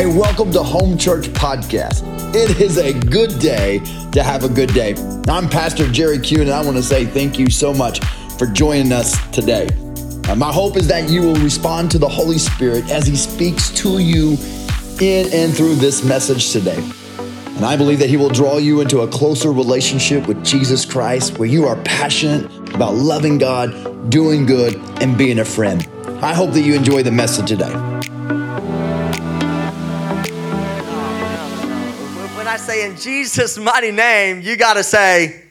Hey, welcome to Home Church Podcast. It is a good day to have a good day. I'm Pastor Jerry Kuhn, and I want to say thank you so much for joining us today. Uh, my hope is that you will respond to the Holy Spirit as He speaks to you in and through this message today. And I believe that He will draw you into a closer relationship with Jesus Christ where you are passionate about loving God, doing good, and being a friend. I hope that you enjoy the message today. Say in Jesus' mighty name, you got to say,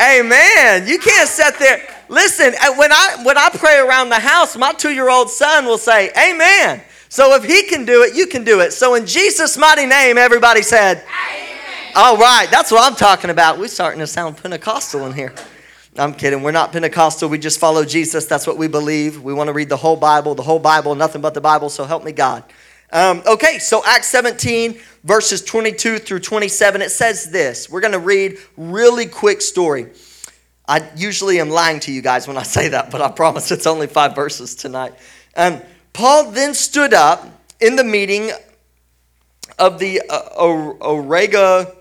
Amen. You can't sit there. Listen, when I when I pray around the house, my two-year-old son will say, Amen. So if he can do it, you can do it. So in Jesus' mighty name, everybody said, Amen. All right, that's what I'm talking about. We're starting to sound Pentecostal in here. I'm kidding. We're not Pentecostal. We just follow Jesus. That's what we believe. We want to read the whole Bible, the whole Bible, nothing but the Bible. So help me God. Um, okay, so Acts 17, verses 22 through 27, it says this. We're going to read really quick story. I usually am lying to you guys when I say that, but I promise it's only five verses tonight. Um, Paul then stood up in the meeting of the uh, Orega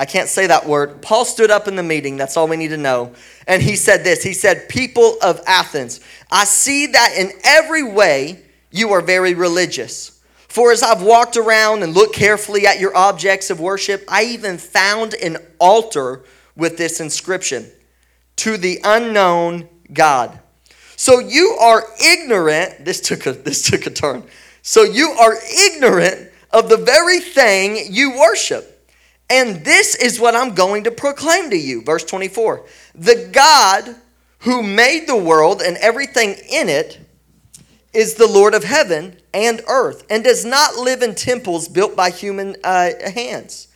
I can't say that word. Paul stood up in the meeting. That's all we need to know. And he said this He said, People of Athens, I see that in every way you are very religious. For as I've walked around and looked carefully at your objects of worship, I even found an altar with this inscription To the unknown God. So you are ignorant. This took a, this took a turn. So you are ignorant of the very thing you worship. And this is what I'm going to proclaim to you. Verse 24 The God who made the world and everything in it is the Lord of heaven and earth and does not live in temples built by human uh, hands.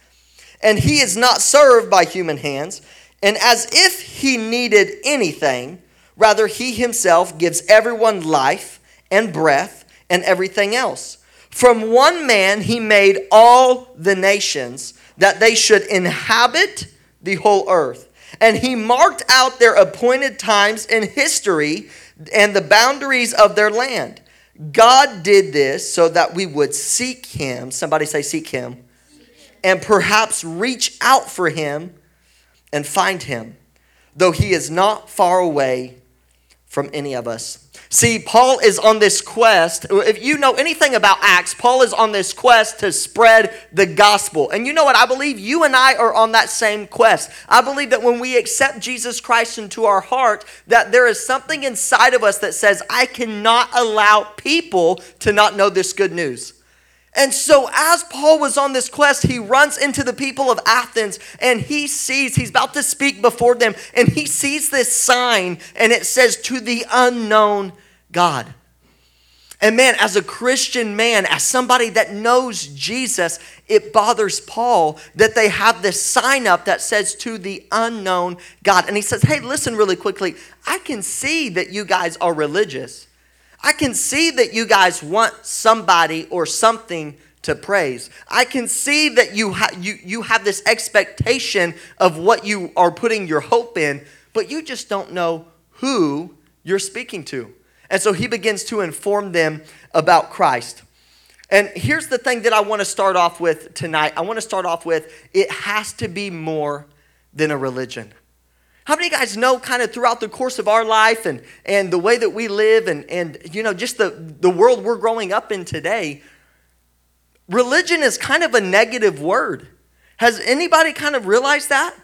And he is not served by human hands. And as if he needed anything, rather, he himself gives everyone life and breath and everything else. From one man, he made all the nations that they should inhabit the whole earth. And he marked out their appointed times in history and the boundaries of their land. God did this so that we would seek him. Somebody say, seek him. And perhaps reach out for him and find him, though he is not far away from any of us. See, Paul is on this quest. If you know anything about Acts, Paul is on this quest to spread the gospel. And you know what? I believe you and I are on that same quest. I believe that when we accept Jesus Christ into our heart, that there is something inside of us that says, I cannot allow people to not know this good news. And so, as Paul was on this quest, he runs into the people of Athens and he sees, he's about to speak before them, and he sees this sign and it says, To the unknown God. And man, as a Christian man, as somebody that knows Jesus, it bothers Paul that they have this sign up that says to the unknown God. And he says, Hey, listen really quickly. I can see that you guys are religious. I can see that you guys want somebody or something to praise. I can see that you, ha- you, you have this expectation of what you are putting your hope in, but you just don't know who you're speaking to. And so he begins to inform them about Christ. And here's the thing that I want to start off with tonight. I want to start off with it has to be more than a religion. How many guys know kind of throughout the course of our life and, and the way that we live and, and you know just the, the world we're growing up in today, religion is kind of a negative word. Has anybody kind of realized that?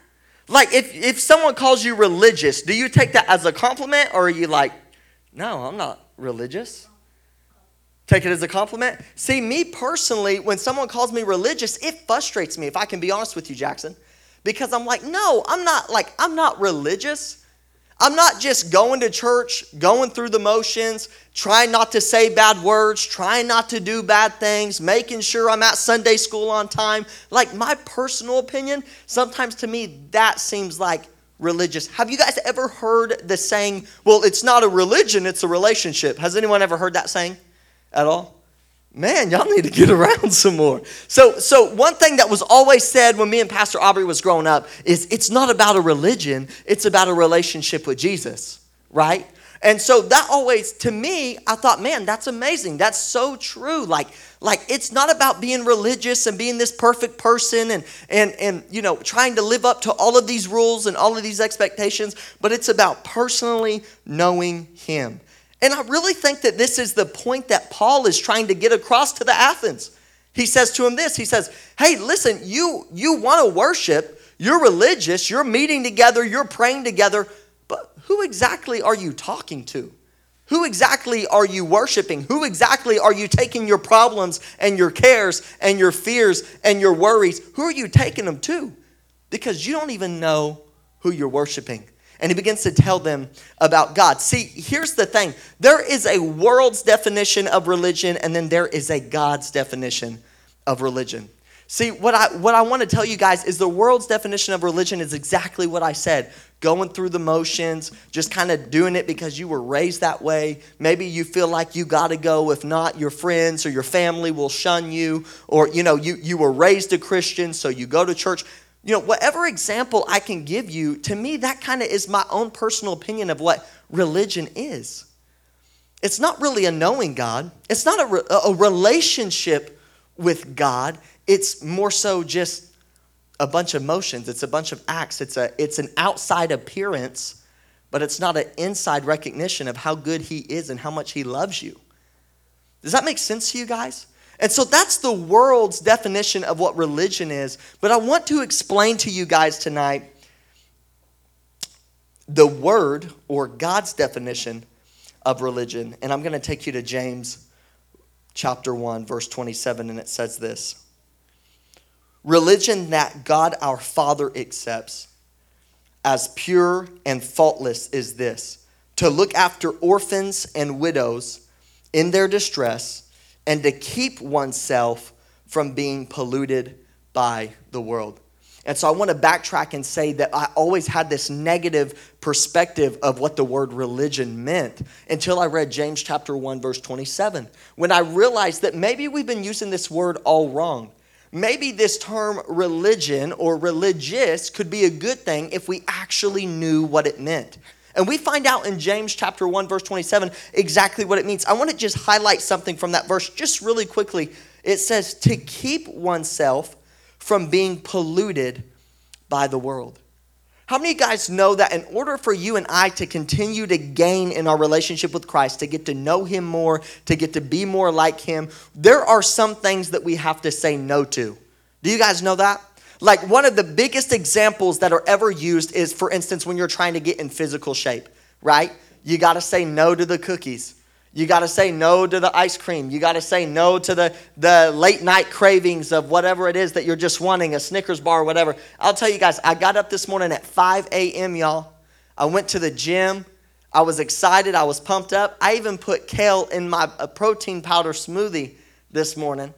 Like if, if someone calls you religious, do you take that as a compliment or are you like, no, I'm not religious? Take it as a compliment? See, me personally, when someone calls me religious, it frustrates me, if I can be honest with you, Jackson because I'm like, no, I'm not like, I'm not religious. I'm not just going to church, going through the motions, trying not to say bad words, trying not to do bad things, making sure I'm at Sunday school on time. Like, my personal opinion, sometimes to me, that seems like religious. Have you guys ever heard the saying, well, it's not a religion, it's a relationship? Has anyone ever heard that saying at all? man, y'all need to get around some more. So, so one thing that was always said when me and Pastor Aubrey was growing up is it's not about a religion, it's about a relationship with Jesus, right? And so that always, to me, I thought, man, that's amazing. That's so true. Like, like it's not about being religious and being this perfect person and and and you know trying to live up to all of these rules and all of these expectations, but it's about personally knowing Him. And I really think that this is the point that Paul is trying to get across to the Athens. He says to him this. He says, "Hey, listen, you you want to worship, you're religious, you're meeting together, you're praying together, but who exactly are you talking to? Who exactly are you worshiping? Who exactly are you taking your problems and your cares and your fears and your worries? Who are you taking them to? Because you don't even know who you're worshiping." and he begins to tell them about God. See, here's the thing there is a world's definition of religion, and then there is a God's definition of religion. See, what I, what I want to tell you guys is the world's definition of religion is exactly what I said going through the motions, just kind of doing it because you were raised that way. Maybe you feel like you got to go. If not, your friends or your family will shun you. Or, you know, you, you were raised a Christian, so you go to church. You know, whatever example I can give you, to me, that kind of is my own personal opinion of what religion is. It's not really a knowing God, it's not a, a relationship with God it's more so just a bunch of motions, it's a bunch of acts, it's, a, it's an outside appearance, but it's not an inside recognition of how good He is and how much He loves you. Does that make sense to you guys? And so that's the world's definition of what religion is. But I want to explain to you guys tonight the word or God's definition of religion. And I'm going to take you to James chapter 1, verse 27, and it says this Religion that God our Father accepts as pure and faultless is this to look after orphans and widows in their distress and to keep oneself from being polluted by the world. And so I want to backtrack and say that I always had this negative perspective of what the word religion meant until I read James chapter 1 verse 27 when I realized that maybe we've been using this word all wrong. Maybe this term religion or religious could be a good thing if we actually knew what it meant. And we find out in James chapter 1 verse 27 exactly what it means. I want to just highlight something from that verse just really quickly. It says to keep oneself from being polluted by the world. How many of you guys know that in order for you and I to continue to gain in our relationship with Christ, to get to know Him more, to get to be more like Him, there are some things that we have to say no to? Do you guys know that? Like one of the biggest examples that are ever used is, for instance, when you're trying to get in physical shape, right? You got to say no to the cookies. You got to say no to the ice cream. You got to say no to the, the late night cravings of whatever it is that you're just wanting, a Snickers bar or whatever. I'll tell you guys, I got up this morning at 5 a.m., y'all. I went to the gym. I was excited. I was pumped up. I even put kale in my protein powder smoothie this morning.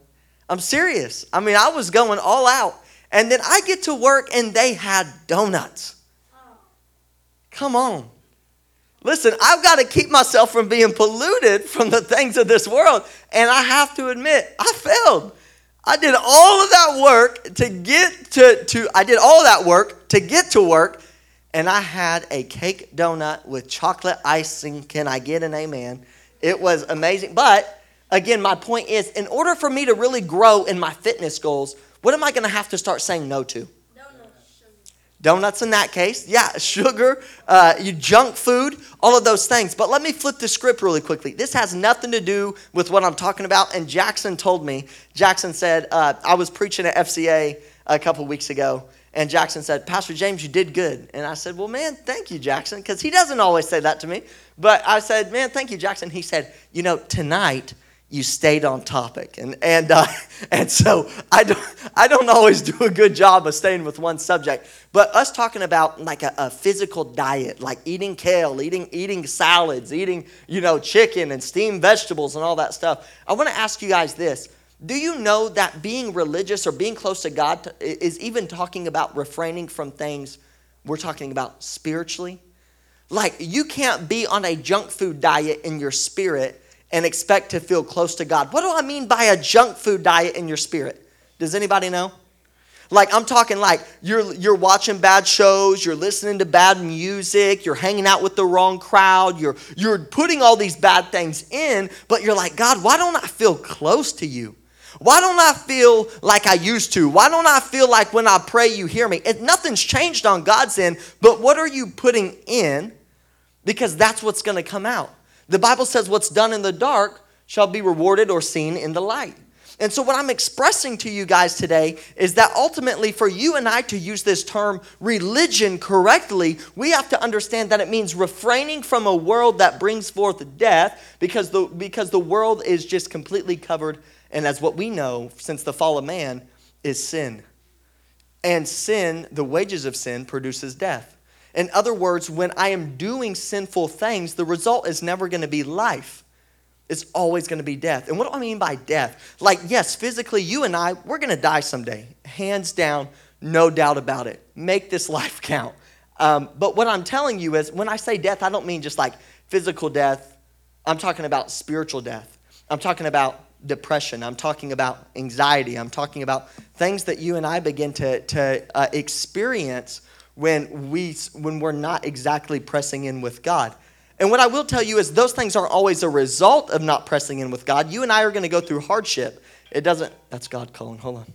I'm serious. I mean, I was going all out. And then I get to work and they had donuts. Come on. Listen, I've got to keep myself from being polluted from the things of this world. And I have to admit, I failed. I did all of that work to get to, to I did all that work to get to work, and I had a cake donut with chocolate icing. Can I get an amen? It was amazing. But again, my point is in order for me to really grow in my fitness goals, what am I going to have to start saying no to? Donuts in that case, yeah, sugar, uh, you junk food, all of those things. But let me flip the script really quickly. This has nothing to do with what I'm talking about. And Jackson told me, Jackson said, uh, I was preaching at FCA a couple weeks ago, and Jackson said, Pastor James, you did good. And I said, Well, man, thank you, Jackson, because he doesn't always say that to me. But I said, Man, thank you, Jackson. He said, You know, tonight, you stayed on topic. And, and, uh, and so I don't, I don't always do a good job of staying with one subject. But us talking about like a, a, physical diet, like eating kale, eating, eating salads, eating, you know, chicken and steamed vegetables and all that stuff. I want to ask you guys this. Do you know that being religious or being close to God is even talking about refraining from things we're talking about spiritually? Like you can't be on a junk food diet in your spirit and expect to feel close to God. What do I mean by a junk food diet in your spirit? Does anybody know? Like I'm talking like you're you're watching bad shows, you're listening to bad music, you're hanging out with the wrong crowd, you're you're putting all these bad things in, but you're like, God, why don't I feel close to you? Why don't I feel like I used to? Why don't I feel like when I pray you hear me? It, nothing's changed on God's end, but what are you putting in? Because that's what's going to come out. The Bible says what's done in the dark shall be rewarded or seen in the light. And so, what I'm expressing to you guys today is that ultimately, for you and I to use this term religion correctly, we have to understand that it means refraining from a world that brings forth death because the, because the world is just completely covered and as what we know since the fall of man is sin. And sin, the wages of sin, produces death. In other words, when I am doing sinful things, the result is never going to be life. It's always going to be death. And what do I mean by death? Like, yes, physically, you and I, we're going to die someday. Hands down, no doubt about it. Make this life count. Um, but what I'm telling you is when I say death, I don't mean just like physical death, I'm talking about spiritual death. I'm talking about depression. I'm talking about anxiety. I'm talking about things that you and I begin to, to uh, experience when, we, when we're not exactly pressing in with God. And what I will tell you is those things aren't always a result of not pressing in with God. You and I are going to go through hardship. It doesn't, that's God calling. Hold on.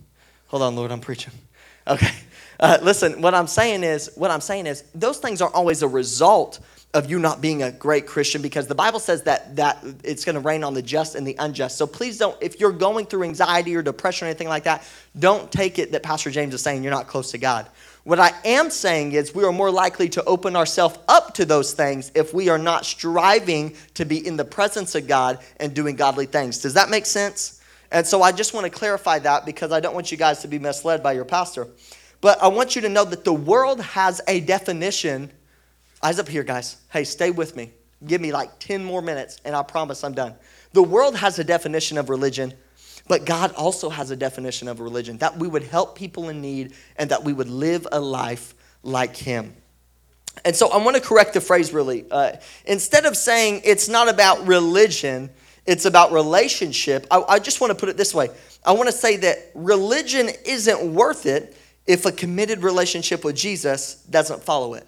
Hold on, Lord, I'm preaching. Okay. Uh, listen, what I'm saying is, what I'm saying is, those things aren't always a result of you not being a great Christian because the Bible says that that it's going to rain on the just and the unjust. So please don't if you're going through anxiety or depression or anything like that, don't take it that Pastor James is saying you're not close to God. What I am saying is we are more likely to open ourselves up to those things if we are not striving to be in the presence of God and doing godly things. Does that make sense? And so I just want to clarify that because I don't want you guys to be misled by your pastor. But I want you to know that the world has a definition Eyes up here, guys. Hey, stay with me. Give me like 10 more minutes, and I promise I'm done. The world has a definition of religion, but God also has a definition of religion that we would help people in need and that we would live a life like Him. And so I want to correct the phrase really. Uh, instead of saying it's not about religion, it's about relationship, I, I just want to put it this way. I want to say that religion isn't worth it if a committed relationship with Jesus doesn't follow it.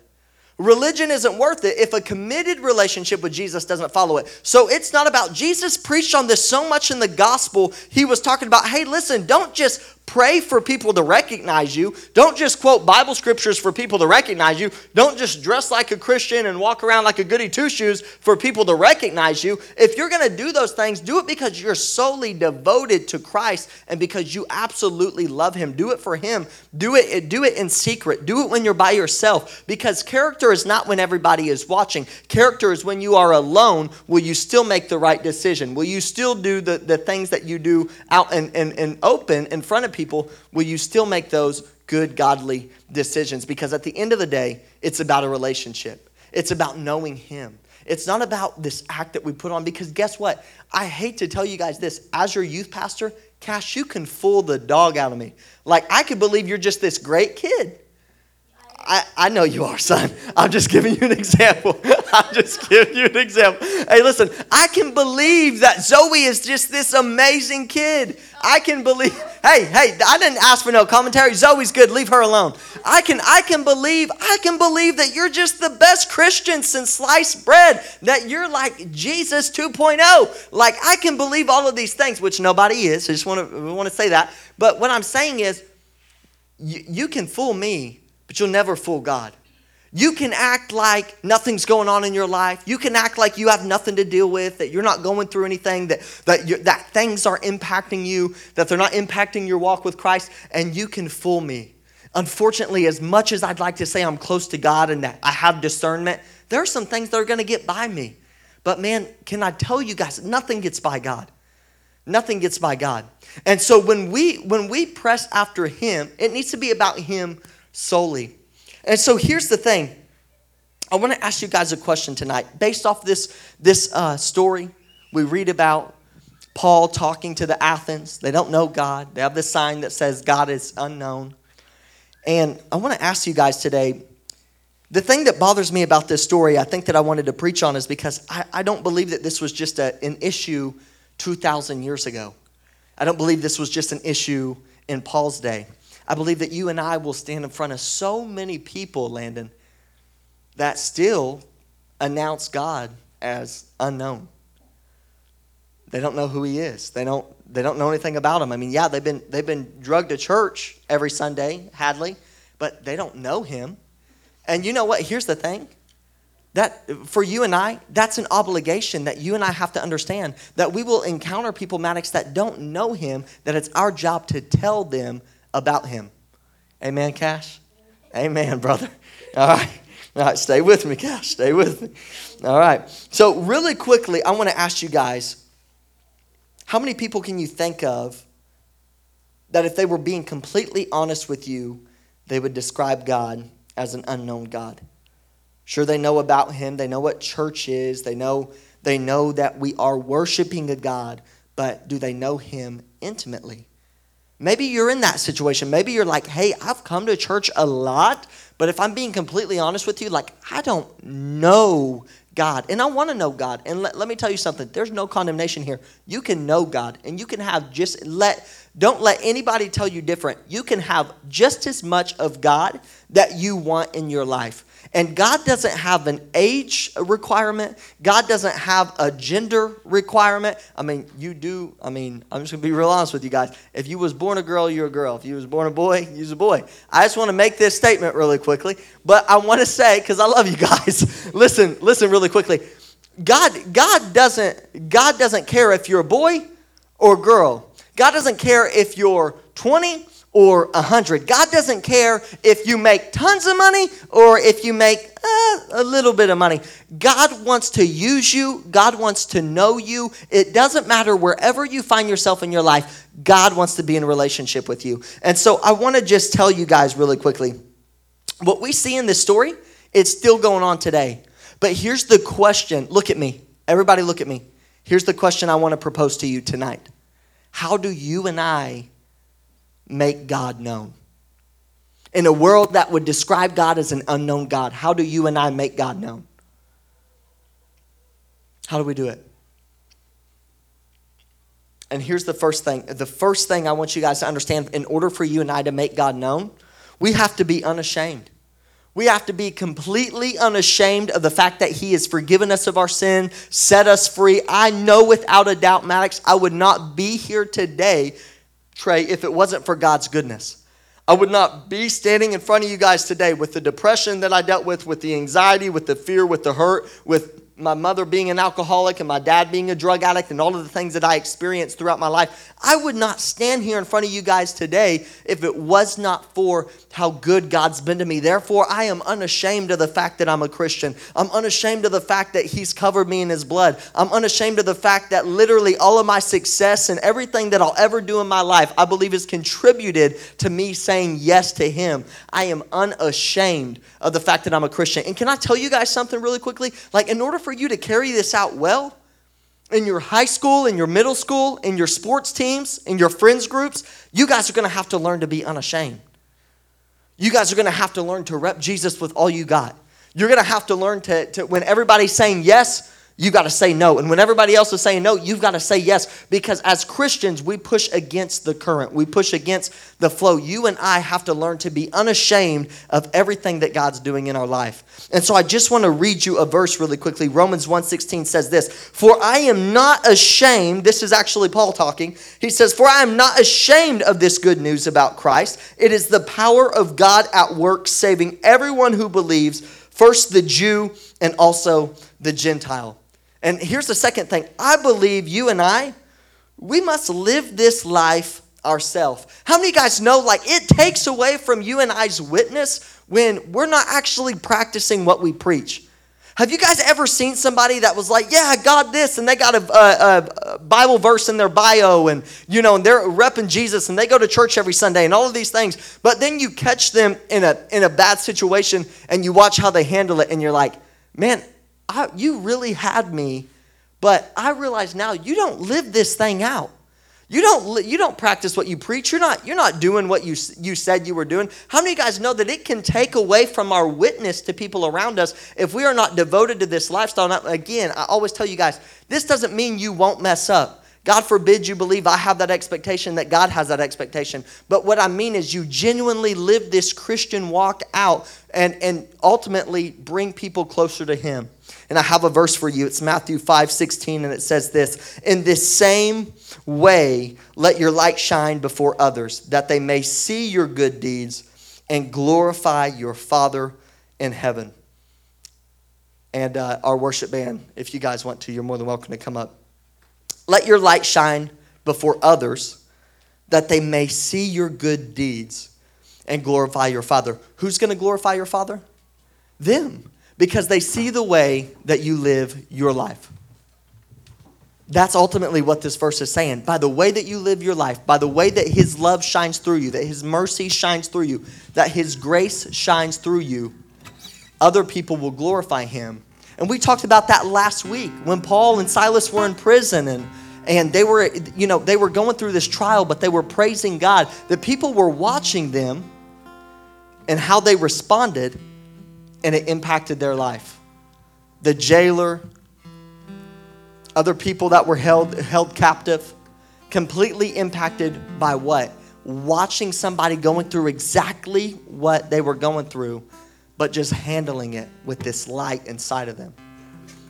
Religion isn't worth it if a committed relationship with Jesus doesn't follow it. So it's not about Jesus preached on this so much in the gospel. He was talking about, hey, listen, don't just pray for people to recognize you. Don't just quote Bible scriptures for people to recognize you. Don't just dress like a Christian and walk around like a goody two shoes for people to recognize you. If you're going to do those things, do it because you're solely devoted to Christ and because you absolutely love Him. Do it for Him. Do it, do it in secret. Do it when you're by yourself because character is not when everybody is watching. Character is when you are alone. Will you still make the right decision? Will you still do the, the things that you do out and, and, and open in front of people, will you still make those good, godly decisions? Because at the end of the day, it's about a relationship, it's about knowing Him. It's not about this act that we put on because guess what? I hate to tell you guys this. As your youth pastor, Cash, you can fool the dog out of me. Like, I could believe you're just this great kid. I, I know you are, son. I'm just giving you an example. I'm just giving you an example. Hey, listen, I can believe that Zoe is just this amazing kid. I can believe, hey, hey, I didn't ask for no commentary. Zoe's good, leave her alone. I can, I can believe, I can believe that you're just the best Christian since sliced bread, that you're like Jesus 2.0. Like, I can believe all of these things, which nobody is. I just want to, want to say that. But what I'm saying is, you, you can fool me but you'll never fool God. You can act like nothing's going on in your life. You can act like you have nothing to deal with, that you're not going through anything, that, that, that things are impacting you, that they're not impacting your walk with Christ, and you can fool me. Unfortunately, as much as I'd like to say I'm close to God and that I have discernment, there are some things that are going to get by me. But man, can I tell you guys, nothing gets by God. Nothing gets by God. And so when we when we press after him, it needs to be about him solely. And so here's the thing. I want to ask you guys a question tonight. Based off this, this uh, story, we read about Paul talking to the Athens. They don't know God. They have this sign that says God is unknown. And I want to ask you guys today the thing that bothers me about this story, I think that I wanted to preach on, is because I, I don't believe that this was just a, an issue 2,000 years ago. I don't believe this was just an issue in Paul's day. I believe that you and I will stand in front of so many people, Landon, that still announce God as unknown. They don't know who he is. They don't they don't know anything about him. I mean, yeah, they've been they've been drugged to church every Sunday, Hadley, but they don't know him. And you know what? Here's the thing. That for you and I, that's an obligation that you and I have to understand that we will encounter people, Maddox, that don't know him, that it's our job to tell them about him. Amen, Cash? Amen, brother. All right. All right, stay with me, Cash. Stay with me. All right. So, really quickly, I want to ask you guys how many people can you think of that if they were being completely honest with you, they would describe God as an unknown God? Sure, they know about him, they know what church is, they know, they know that we are worshiping a God, but do they know him intimately? Maybe you're in that situation. Maybe you're like, hey, I've come to church a lot, but if I'm being completely honest with you, like, I don't know God. And I want to know God. And let, let me tell you something there's no condemnation here. You can know God, and you can have just let, don't let anybody tell you different. You can have just as much of God that you want in your life. And God doesn't have an age requirement. God doesn't have a gender requirement. I mean, you do. I mean, I'm just gonna be real honest with you guys. If you was born a girl, you're a girl. If you was born a boy, you're a boy. I just want to make this statement really quickly, but I want to say because I love you guys. listen, listen really quickly. God, God doesn't, God doesn't care if you're a boy or a girl. God doesn't care if you're 20 or a hundred. God doesn't care if you make tons of money or if you make uh, a little bit of money. God wants to use you. God wants to know you. It doesn't matter wherever you find yourself in your life. God wants to be in relationship with you. And so I want to just tell you guys really quickly what we see in this story, it's still going on today. But here's the question. Look at me. Everybody look at me. Here's the question I want to propose to you tonight. How do you and I make God known? In a world that would describe God as an unknown God, how do you and I make God known? How do we do it? And here's the first thing. The first thing I want you guys to understand in order for you and I to make God known, we have to be unashamed. We have to be completely unashamed of the fact that He has forgiven us of our sin, set us free. I know without a doubt, Maddox, I would not be here today Trey, if it wasn't for God's goodness. I would not be standing in front of you guys today with the depression that I dealt with, with the anxiety, with the fear, with the hurt, with my mother being an alcoholic and my dad being a drug addict and all of the things that I experienced throughout my life, I would not stand here in front of you guys today if it was not for how good God's been to me. Therefore, I am unashamed of the fact that I'm a Christian. I'm unashamed of the fact that He's covered me in His blood. I'm unashamed of the fact that literally all of my success and everything that I'll ever do in my life, I believe, has contributed to me saying yes to Him. I am unashamed of the fact that I'm a Christian. And can I tell you guys something really quickly? Like, in order for you to carry this out well, in your high school, in your middle school, in your sports teams, in your friends groups, you guys are going to have to learn to be unashamed. You guys are going to have to learn to rep Jesus with all you got. You're going to have to learn to, to when everybody's saying yes, you got to say no. And when everybody else is saying no, you've got to say yes. Because as Christians, we push against the current, we push against the flow. You and I have to learn to be unashamed of everything that God's doing in our life. And so I just want to read you a verse really quickly. Romans 1:16 says this, "For I am not ashamed." This is actually Paul talking. He says, "For I am not ashamed of this good news about Christ. It is the power of God at work saving everyone who believes, first the Jew and also the Gentile." And here's the second thing I believe you and I, we must live this life ourselves. How many guys know, like, it takes away from you and I's witness when we're not actually practicing what we preach? Have you guys ever seen somebody that was like, "Yeah, God this," and they got a, a, a, Bible verse in their bio, and you know, and they're repping Jesus, and they go to church every Sunday, and all of these things. But then you catch them in a in a bad situation, and you watch how they handle it, and you're like, "Man, I, you really had me, but I realize now you don't live this thing out. You don't, you don't practice what you preach. You're not, you're not doing what you, you said you were doing. How many of you guys know that it can take away from our witness to people around us if we are not devoted to this lifestyle? Now, again, I always tell you guys, this doesn't mean you won't mess up. God forbid you believe I have that expectation, that God has that expectation. But what I mean is you genuinely live this Christian walk out and, and ultimately bring people closer to Him. And I have a verse for you. It's Matthew 5 16, and it says this In this same way, let your light shine before others, that they may see your good deeds and glorify your Father in heaven. And uh, our worship band, if you guys want to, you're more than welcome to come up. Let your light shine before others that they may see your good deeds and glorify your Father. Who's going to glorify your Father? Them, because they see the way that you live your life. That's ultimately what this verse is saying. By the way that you live your life, by the way that His love shines through you, that His mercy shines through you, that His grace shines through you, other people will glorify Him. And we talked about that last week when Paul and Silas were in prison and and they were you know they were going through this trial but they were praising god the people were watching them and how they responded and it impacted their life. The jailer other people that were held held captive completely impacted by what? Watching somebody going through exactly what they were going through but just handling it with this light inside of them.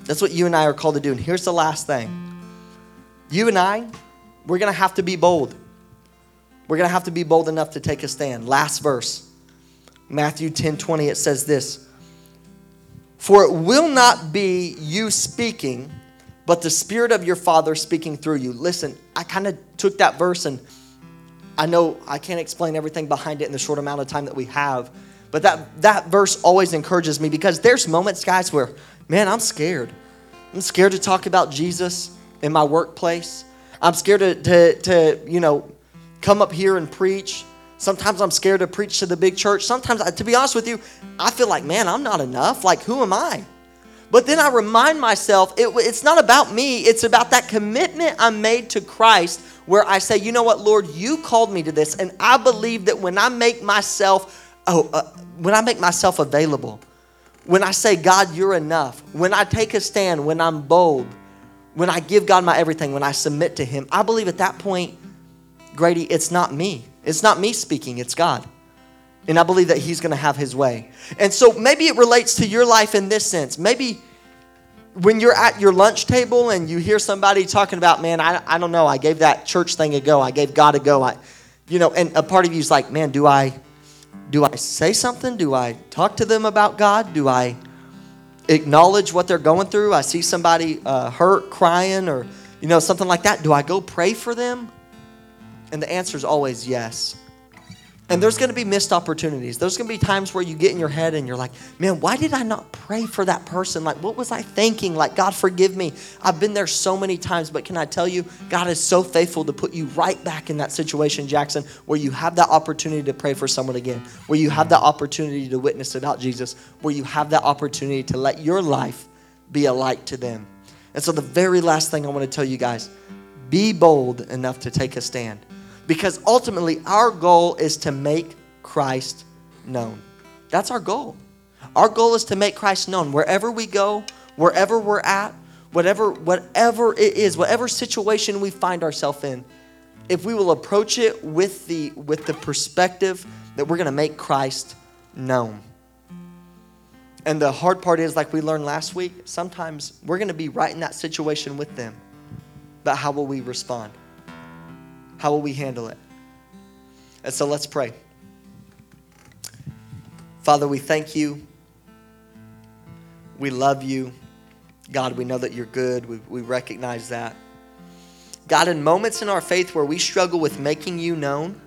That's what you and i are called to do. And here's the last thing. You and I, we're going to have to be bold. We're going to have to be bold enough to take a stand. Last verse, Matthew 10 20, it says this For it will not be you speaking, but the Spirit of your Father speaking through you. Listen, I kind of took that verse and I know I can't explain everything behind it in the short amount of time that we have, but that, that verse always encourages me because there's moments, guys, where, man, I'm scared. I'm scared to talk about Jesus in my workplace. I'm scared to, to, to, you know, come up here and preach. Sometimes I'm scared to preach to the big church. Sometimes, to be honest with you, I feel like, man, I'm not enough. Like, who am I? But then I remind myself, it, it's not about me, it's about that commitment I made to Christ where I say, you know what, Lord, you called me to this. And I believe that when I make myself, oh, uh, when I make myself available, when I say, God, you're enough, when I take a stand, when I'm bold, when I give God my everything, when I submit to Him, I believe at that point, Grady, it's not me. It's not me speaking, it's God. And I believe that He's going to have His way. And so maybe it relates to your life in this sense. Maybe when you're at your lunch table and you hear somebody talking about, man, I, I don't know, I gave that church thing a go, I gave God a go. I, you know, and a part of you is like, man, do I, do I say something? Do I talk to them about God? Do I acknowledge what they're going through. I see somebody uh, hurt, crying, or you know something like that. Do I go pray for them? And the answer is always yes. And there's going to be missed opportunities. There's going to be times where you get in your head and you're like, man, why did I not pray for that person? Like, what was I thinking? Like, God, forgive me. I've been there so many times, but can I tell you, God is so faithful to put you right back in that situation, Jackson, where you have that opportunity to pray for someone again, where you have that opportunity to witness about Jesus, where you have that opportunity to let your life be a light to them. And so, the very last thing I want to tell you guys be bold enough to take a stand because ultimately, our goal is to make Christ known. That's our goal. Our goal is to make Christ known wherever we go, wherever we're at, whatever whatever it is, whatever situation we find ourselves in. If we will approach it with the with the perspective that we're going to make Christ known. And the hard part is like we learned last week, sometimes we're going to be right in that situation with them. But how will we respond? How will we handle it? And so let's pray. Father, we thank you. We love you. God, we know that you're good. We, we recognize that. God, in moments in our faith where we struggle with making you known,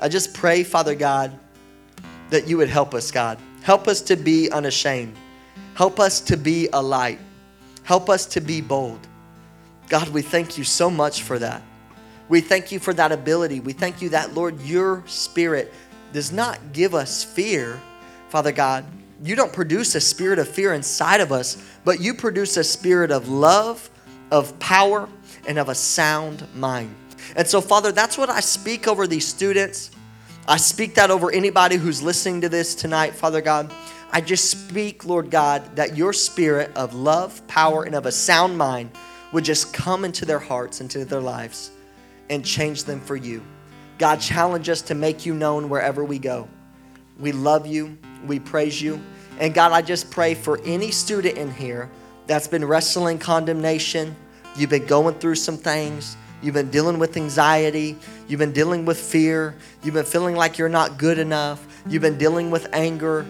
I just pray, Father God, that you would help us, God. Help us to be unashamed. Help us to be a light. Help us to be bold. God, we thank you so much for that. We thank you for that ability. We thank you that, Lord, your spirit does not give us fear, Father God. You don't produce a spirit of fear inside of us, but you produce a spirit of love, of power, and of a sound mind. And so, Father, that's what I speak over these students. I speak that over anybody who's listening to this tonight, Father God. I just speak, Lord God, that your spirit of love, power, and of a sound mind would just come into their hearts, into their lives, and change them for you. God, challenge us to make you known wherever we go. We love you, we praise you. And God, I just pray for any student in here that's been wrestling condemnation, you've been going through some things, you've been dealing with anxiety, you've been dealing with fear, you've been feeling like you're not good enough, you've been dealing with anger.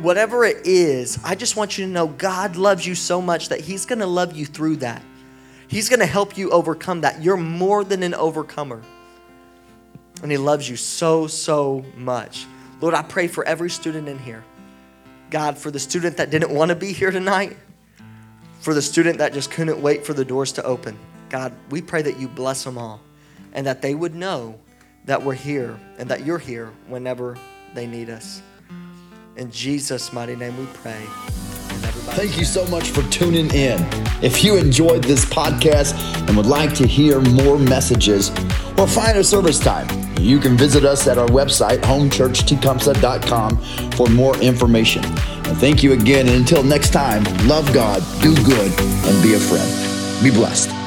Whatever it is, I just want you to know God loves you so much that He's gonna love you through that. He's gonna help you overcome that. You're more than an overcomer. And He loves you so, so much. Lord, I pray for every student in here. God, for the student that didn't want to be here tonight, for the student that just couldn't wait for the doors to open. God, we pray that you bless them all and that they would know that we're here and that you're here whenever they need us. In Jesus' mighty name we pray. Thank you so much for tuning in. If you enjoyed this podcast and would like to hear more messages or find a service time, you can visit us at our website, homechurchtecumseh.com, for more information. And thank you again. And until next time, love God, do good, and be a friend. Be blessed.